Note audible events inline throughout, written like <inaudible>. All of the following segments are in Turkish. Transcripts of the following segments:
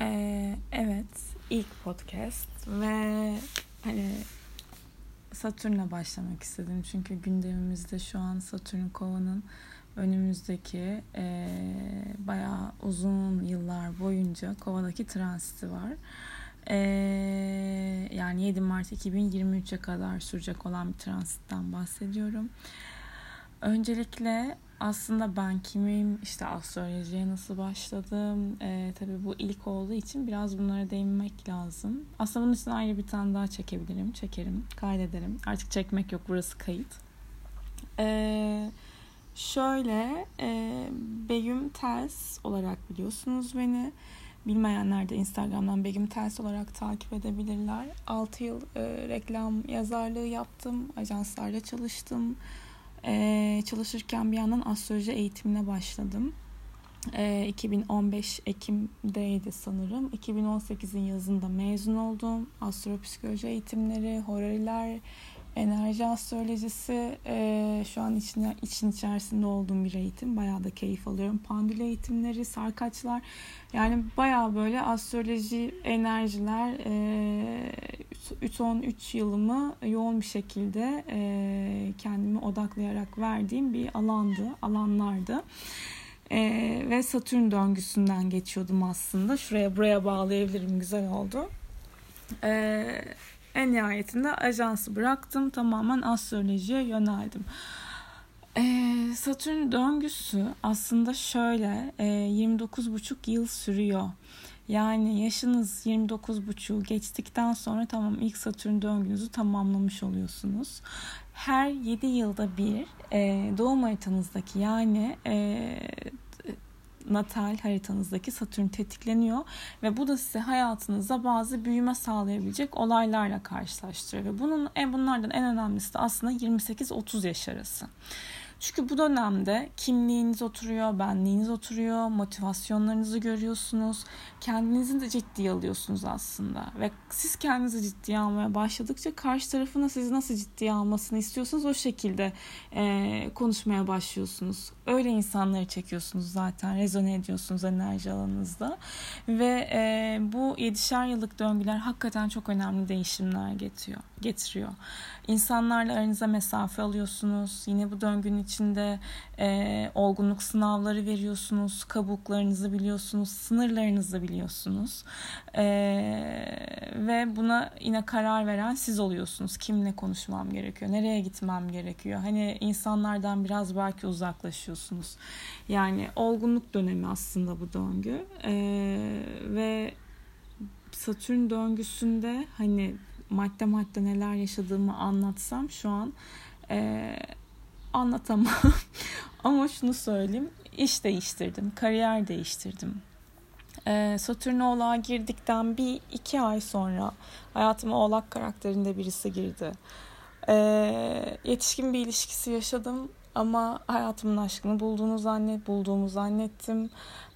Ee, evet, ilk podcast ve hani Satürn'le başlamak istedim. Çünkü gündemimizde şu an Satürn Kova'nın önümüzdeki e, bayağı uzun yıllar boyunca Kova'daki transiti var. E, yani 7 Mart 2023'e kadar sürecek olan bir transitten bahsediyorum. Öncelikle aslında ben kimim, işte astrolojiye nasıl başladım, ee, tabii bu ilk olduğu için biraz bunlara değinmek lazım. Aslında bunun için ayrı bir tane daha çekebilirim, çekerim, kaydederim. Artık çekmek yok, burası kayıt. Ee, şöyle, e, Begüm Ters olarak biliyorsunuz beni. Bilmeyenler de Instagram'dan Begüm Ters olarak takip edebilirler. 6 yıl e, reklam yazarlığı yaptım, ajanslarda çalıştım. Ee, çalışırken bir yandan astroloji eğitimine başladım. Ee, 2015 Ekim'deydi sanırım. 2018'in yazında mezun oldum. Astropsikoloji eğitimleri, horariler, enerji astrolojisi e, şu an içine, için içerisinde olduğum bir eğitim. Bayağı da keyif alıyorum. Pandül eğitimleri, sarkaçlar. Yani bayağı böyle astroloji, enerjiler e, son 3 yılımı yoğun bir şekilde e, kendimi odaklayarak verdiğim bir alandı, alanlardı. Ee, ve Satürn döngüsünden geçiyordum aslında. Şuraya buraya bağlayabilirim. Güzel oldu. Ee, en nihayetinde ajansı bıraktım. Tamamen astrolojiye yöneldim. Ee, Satürn döngüsü aslında şöyle e, 29,5 yıl sürüyor. Yani yaşınız 29,5 geçtikten sonra tamam ilk Satürn döngünüzü tamamlamış oluyorsunuz. Her 7 yılda bir e, doğum haritanızdaki yani e, natal haritanızdaki Satürn tetikleniyor ve bu da size hayatınızda bazı büyüme sağlayabilecek olaylarla karşılaştırıyor ve bunun en bunlardan en önemlisi de aslında 28-30 yaş arası. Çünkü bu dönemde kimliğiniz oturuyor, benliğiniz oturuyor, motivasyonlarınızı görüyorsunuz. Kendinizi de ciddiye alıyorsunuz aslında. Ve siz kendinizi ciddiye almaya başladıkça karşı tarafına sizi nasıl ciddiye almasını istiyorsanız o şekilde e, konuşmaya başlıyorsunuz. Öyle insanları çekiyorsunuz zaten, rezone ediyorsunuz enerji alanınızda. Ve e, bu yedişer yıllık döngüler hakikaten çok önemli değişimler getiriyor. getiriyor. İnsanlarla aranıza mesafe alıyorsunuz. Yine bu döngünün içinde e, olgunluk sınavları veriyorsunuz. Kabuklarınızı biliyorsunuz. Sınırlarınızı biliyorsunuz. E, ve buna yine karar veren siz oluyorsunuz. Kimle konuşmam gerekiyor? Nereye gitmem gerekiyor? Hani insanlardan biraz belki uzaklaşıyorsunuz. Yani olgunluk dönemi aslında bu döngü. E, ve Satürn döngüsünde hani madde madde neler yaşadığımı anlatsam şu an e, anlatamam. <laughs> Ama şunu söyleyeyim. iş değiştirdim. Kariyer değiştirdim. E, Satürn Oğlak'a girdikten bir iki ay sonra hayatıma Oğlak karakterinde birisi girdi. E, yetişkin bir ilişkisi yaşadım ama hayatımın aşkını bulduğunu zannet, bulduğumu zannettim.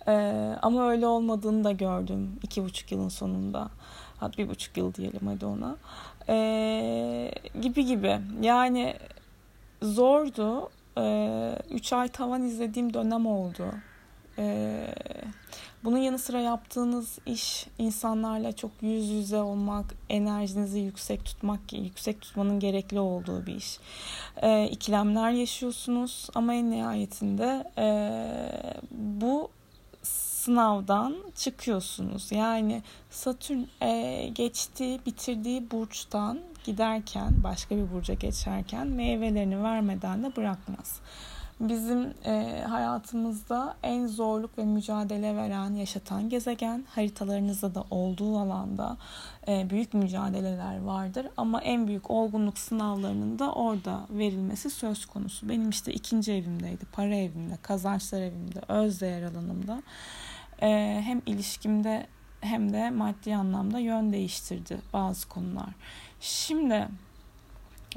Ee, ama öyle olmadığını da gördüm iki buçuk yılın sonunda. Hatta bir buçuk yıl diyelim hadi ona. Ee, gibi gibi. Yani zordu. Ee, üç ay tavan izlediğim dönem oldu. Ee, bunun yanı sıra yaptığınız iş insanlarla çok yüz yüze olmak, enerjinizi yüksek tutmak, yüksek tutmanın gerekli olduğu bir iş. Ee, ikilemler yaşıyorsunuz ama en nihayetinde e, bu sınavdan çıkıyorsunuz. Yani Satürn e, geçtiği, bitirdiği burçtan giderken, başka bir burca geçerken meyvelerini vermeden de bırakmaz. Bizim e, hayatımızda en zorluk ve mücadele veren, yaşatan gezegen haritalarınızda da olduğu alanda e, büyük mücadeleler vardır. Ama en büyük olgunluk sınavlarının da orada verilmesi söz konusu. Benim işte ikinci evimdeydi, para evimde, kazançlar evimde, öz değer alanımda e, hem ilişkimde hem de maddi anlamda yön değiştirdi bazı konular. Şimdi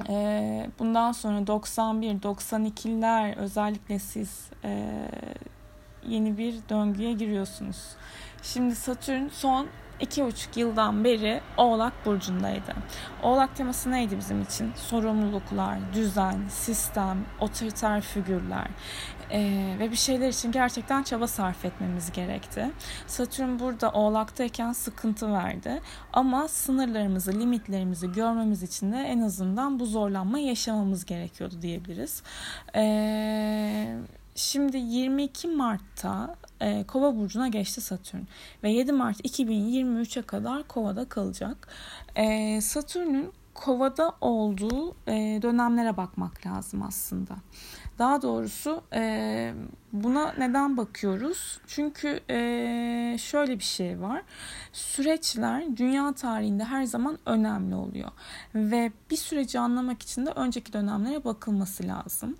e, bundan sonra 91, 92'ler özellikle siz e, yeni bir döngüye giriyorsunuz. Şimdi Satürn son iki buçuk yıldan beri Oğlak Burcu'ndaydı. Oğlak teması neydi bizim için? Sorumluluklar, düzen, sistem, otoriter figürler ee, ve bir şeyler için gerçekten çaba sarf etmemiz gerekti. Satürn burada Oğlak'tayken sıkıntı verdi ama sınırlarımızı, limitlerimizi görmemiz için de en azından bu zorlanmayı yaşamamız gerekiyordu diyebiliriz. Ee, Şimdi 22 Mart'ta e, Kova burcuna geçti Satürn ve 7 Mart 2023'e kadar Kova'da kalacak. E, Satürn'ün Kova'da olduğu e, dönemlere bakmak lazım aslında. Daha doğrusu e, buna neden bakıyoruz? Çünkü e, şöyle bir şey var. Süreçler dünya tarihinde her zaman önemli oluyor. Ve bir süreci anlamak için de önceki dönemlere bakılması lazım.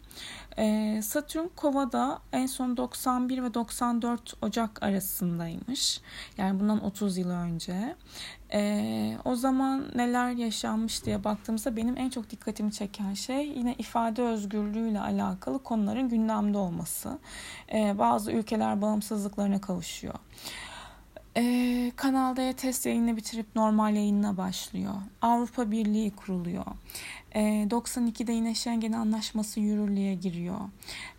E, Satürn Kova'da en son 91 ve 94 Ocak arasındaymış. Yani bundan 30 yıl önce. E, o zaman neler yaşanmış diye baktığımızda benim en çok dikkatimi çeken şey yine ifade özgürlüğüyle alakalı konuların gündemde olması. E, bazı ülkeler bağımsızlıklarına kavuşuyor. Ee, Kanal D'ye test yayını bitirip normal yayınına başlıyor. Avrupa Birliği kuruluyor. E, 92'de yine Schengen Anlaşması yürürlüğe giriyor.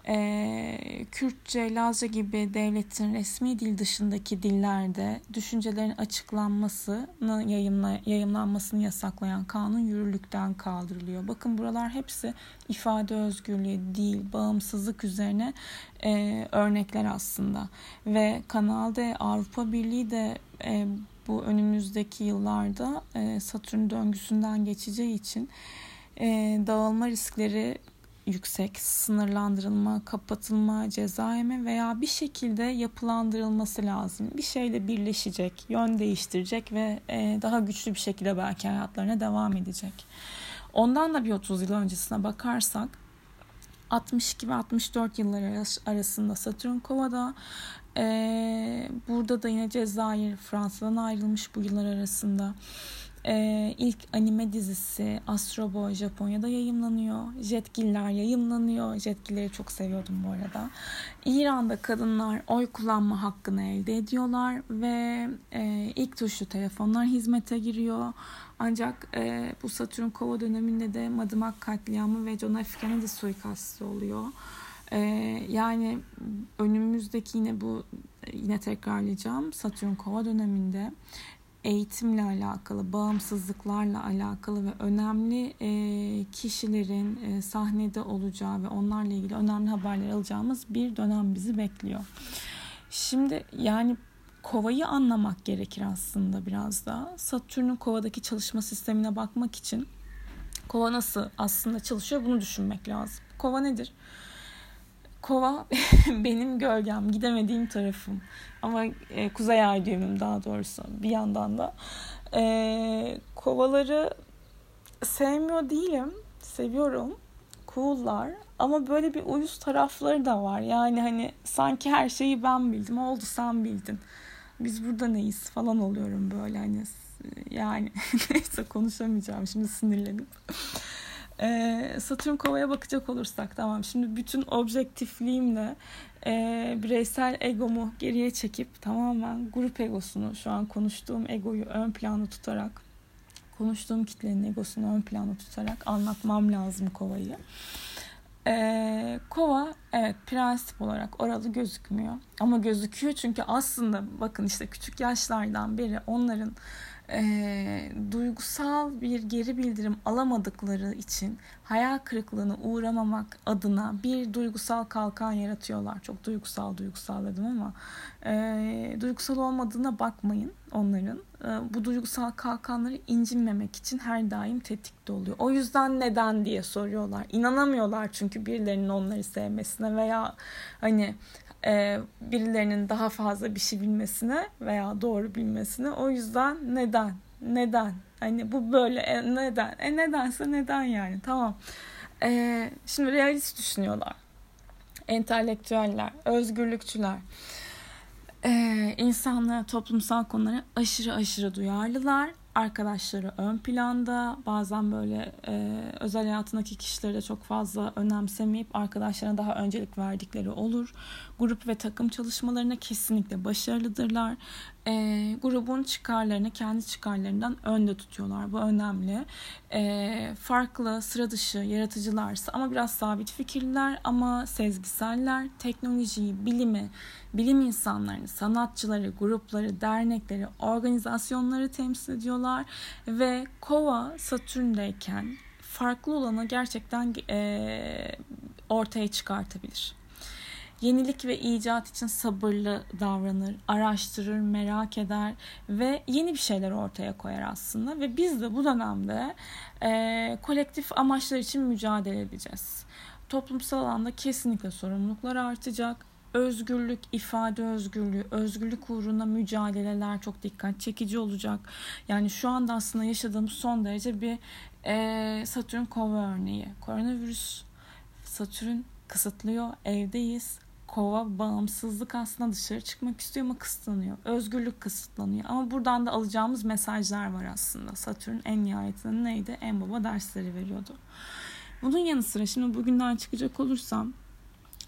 E, Kürtçe, Lazca gibi devletin resmi dil dışındaki dillerde düşüncelerin açıklanmasını, yayınla, yayınlanmasını yasaklayan kanun yürürlükten kaldırılıyor. Bakın buralar hepsi ifade özgürlüğü, dil, bağımsızlık üzerine e, örnekler aslında. Ve Kanal Avrupa Birliği de e, bu önümüzdeki yıllarda e, Satürn döngüsünden geçeceği için e, dağılma riskleri yüksek, sınırlandırılma, kapatılma, ceza yeme veya bir şekilde yapılandırılması lazım. Bir şeyle birleşecek, yön değiştirecek ve e, daha güçlü bir şekilde belki hayatlarına devam edecek. Ondan da bir 30 yıl öncesine bakarsak 62 ve 64 yılları arasında Satürn Kova'da ee, burada da yine Cezayir Fransa'dan ayrılmış bu yıllar arasında. Ee, ilk anime dizisi Astro Boy Japonya'da yayımlanıyor. Jetgiller yayımlanıyor. Jetgilleri çok seviyordum bu arada. İran'da kadınlar oy kullanma hakkını elde ediyorlar ve e, ilk tuşlu telefonlar hizmete giriyor. Ancak e, bu Satürn Kova döneminde de Madımak katliamı ve John F. Kennedy suikastı oluyor. E, yani önümüzdeki yine bu yine tekrarlayacağım Satürn Kova döneminde eğitimle alakalı, bağımsızlıklarla alakalı ve önemli e, kişilerin e, sahnede olacağı ve onlarla ilgili önemli haberler alacağımız bir dönem bizi bekliyor. Şimdi yani kovayı anlamak gerekir aslında biraz da. Satürn'ün kovadaki çalışma sistemine bakmak için kova nasıl aslında çalışıyor bunu düşünmek lazım. Kova nedir? Kova <laughs> benim gölgem, gidemediğim tarafım. Ama e, kuzey ay düğümüm daha doğrusu bir yandan da. E, kovaları sevmiyor değilim. Seviyorum. Cool'lar. Ama böyle bir uyuz tarafları da var. Yani hani sanki her şeyi ben bildim. Oldu sen bildin. Biz burada neyiz falan oluyorum böyle hani yani <laughs> neyse konuşamayacağım şimdi sinirlenip. Ee, Satürn Kova'ya bakacak olursak tamam. Şimdi bütün objektifliğimle e, bireysel egomu geriye çekip tamamen grup egosunu şu an konuştuğum egoyu ön planda tutarak konuştuğum kitlenin egosunu ön planda tutarak anlatmam lazım Kova'yı. Ee, kova evet prensip olarak oralı gözükmüyor. Ama gözüküyor çünkü aslında bakın işte küçük yaşlardan beri onların e, duygusal bir geri bildirim alamadıkları için hayal kırıklığına uğramamak adına bir duygusal kalkan yaratıyorlar. Çok duygusal duygusal dedim ama e, duygusal olmadığına bakmayın onların. E, bu duygusal kalkanları incinmemek için her daim tetikte oluyor. O yüzden neden diye soruyorlar. İnanamıyorlar çünkü birilerinin onları sevmesine veya hani e, birilerinin daha fazla bir şey bilmesine veya doğru bilmesine. O yüzden neden? Neden? Hani bu böyle e, neden? E nedense neden yani? Tamam. E, şimdi realist düşünüyorlar. Entelektüeller, özgürlükçüler. E, insanlara, toplumsal konulara aşırı aşırı duyarlılar arkadaşları ön planda bazen böyle e, özel hayatındaki kişileri de çok fazla önemsemeyip arkadaşlarına daha öncelik verdikleri olur. Grup ve takım çalışmalarına kesinlikle başarılıdırlar. E, grubun çıkarlarını kendi çıkarlarından önde tutuyorlar. Bu önemli. E, farklı, sıra dışı yaratıcılarsa ama biraz sabit fikirliler ama sezgiseller, teknolojiyi, bilimi, bilim insanlarını, sanatçıları, grupları, dernekleri, organizasyonları temsil ediyorlar ve Kova Satürn'deyken farklı olanı gerçekten e, ortaya çıkartabilir. Yenilik ve icat için sabırlı davranır, araştırır, merak eder ve yeni bir şeyler ortaya koyar aslında. Ve biz de bu dönemde e, kolektif amaçlar için mücadele edeceğiz. Toplumsal alanda kesinlikle sorumluluklar artacak özgürlük, ifade özgürlüğü, özgürlük uğruna mücadeleler çok dikkat çekici olacak. Yani şu anda aslında yaşadığımız son derece bir e, Satürn kova örneği. Koronavirüs Satürn kısıtlıyor, evdeyiz. Kova bağımsızlık aslında dışarı çıkmak istiyor ama kısıtlanıyor. Özgürlük kısıtlanıyor. Ama buradan da alacağımız mesajlar var aslında. Satürn en nihayetinde neydi? En baba dersleri veriyordu. Bunun yanı sıra şimdi bugünden çıkacak olursam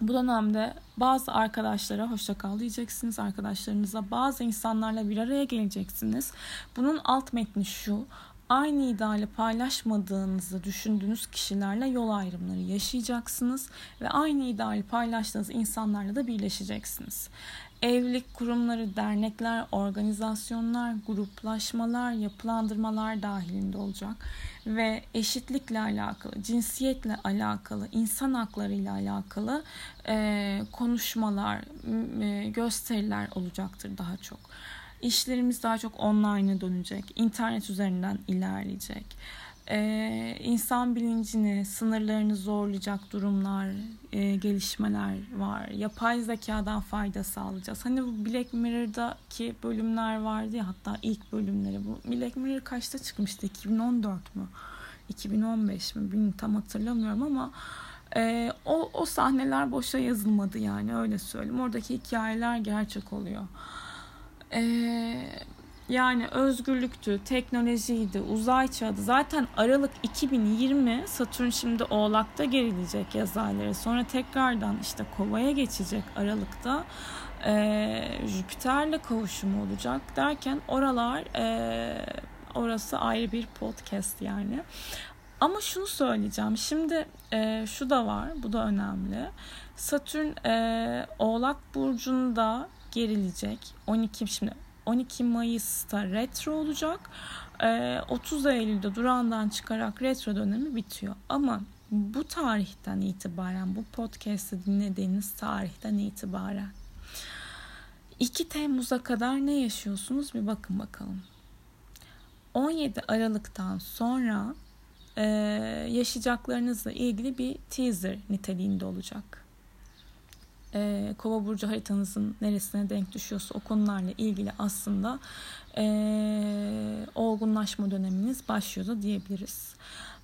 bu dönemde bazı arkadaşlara hoşça kal diyeceksiniz. Arkadaşlarınıza bazı insanlarla bir araya geleceksiniz. Bunun alt metni şu. Aynı ideali paylaşmadığınızı düşündüğünüz kişilerle yol ayrımları yaşayacaksınız ve aynı ideali paylaştığınız insanlarla da birleşeceksiniz evlilik kurumları, dernekler, organizasyonlar, gruplaşmalar, yapılandırmalar dahilinde olacak ve eşitlikle alakalı, cinsiyetle alakalı, insan haklarıyla alakalı e, konuşmalar, e, gösteriler olacaktır daha çok. İşlerimiz daha çok online'a dönecek, internet üzerinden ilerleyecek e, insan bilincini, sınırlarını zorlayacak durumlar, e, gelişmeler var. Yapay zekadan fayda sağlayacağız. Hani bu Black Mirror'daki bölümler vardı ya hatta ilk bölümleri. Bu Black Mirror kaçta çıkmıştı? 2014 mü? 2015 mi? Bilmiyorum tam hatırlamıyorum ama e, o, o sahneler boşa yazılmadı yani öyle söyleyeyim. Oradaki hikayeler gerçek oluyor. Eee yani özgürlüktü, teknolojiydi, uzay çağıydı. Zaten Aralık 2020 Satürn şimdi Oğlak'ta gerilecek yaz. Sonra tekrardan işte Kova'ya geçecek Aralık'ta. Ee, Jüpiter'le kavuşumu olacak derken oralar e, orası ayrı bir podcast yani. Ama şunu söyleyeceğim. Şimdi e, şu da var. Bu da önemli. Satürn e, Oğlak Burcu'nda gerilecek. 12 şimdi 12 Mayıs'ta retro olacak. 30 ee, Eylül'de durağından çıkarak retro dönemi bitiyor. Ama bu tarihten itibaren, bu podcast'ı dinlediğiniz tarihten itibaren 2 Temmuz'a kadar ne yaşıyorsunuz bir bakın bakalım. 17 Aralık'tan sonra e, yaşayacaklarınızla ilgili bir teaser niteliğinde olacak e, kova burcu haritanızın neresine denk düşüyorsa o konularla ilgili aslında e, olgunlaşma döneminiz başlıyor da diyebiliriz.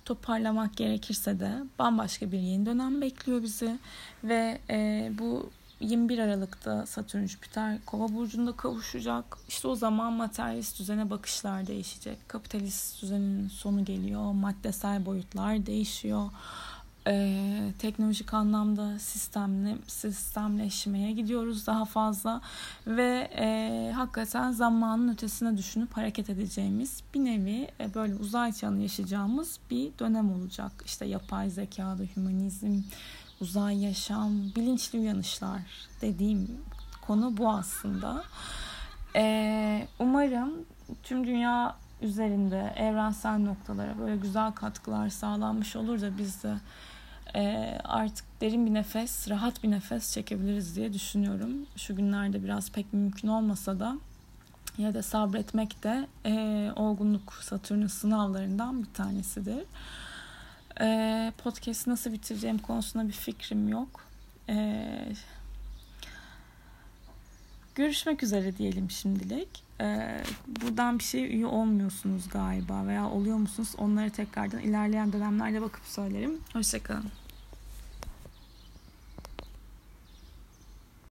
Toparlamak gerekirse de bambaşka bir yeni dönem bekliyor bizi ve e, bu 21 Aralık'ta Satürn Jüpiter Kova burcunda kavuşacak. İşte o zaman materyalist düzene bakışlar değişecek. Kapitalist düzenin sonu geliyor. Maddesel boyutlar değişiyor e, teknolojik anlamda sistemle sistemleşmeye gidiyoruz daha fazla ve e, hakikaten zamanın ötesine düşünüp hareket edeceğimiz bir nevi e, böyle uzay çağını yaşayacağımız bir dönem olacak. İşte yapay zekada, hümanizm, uzay yaşam, bilinçli uyanışlar dediğim konu bu aslında. E, umarım tüm dünya üzerinde evrensel noktalara böyle güzel katkılar sağlanmış olur da biz de e, artık derin bir nefes, rahat bir nefes çekebiliriz diye düşünüyorum. Şu günlerde biraz pek mümkün olmasa da ya da sabretmek de e, olgunluk Satürn'ün sınavlarından bir tanesidir. E, podcast'i nasıl bitireceğim konusunda bir fikrim yok. E, görüşmek üzere diyelim şimdilik. E, buradan bir şey üye olmuyorsunuz galiba veya oluyor musunuz? Onları tekrardan ilerleyen dönemlerde bakıp söylerim. Hoşçakalın.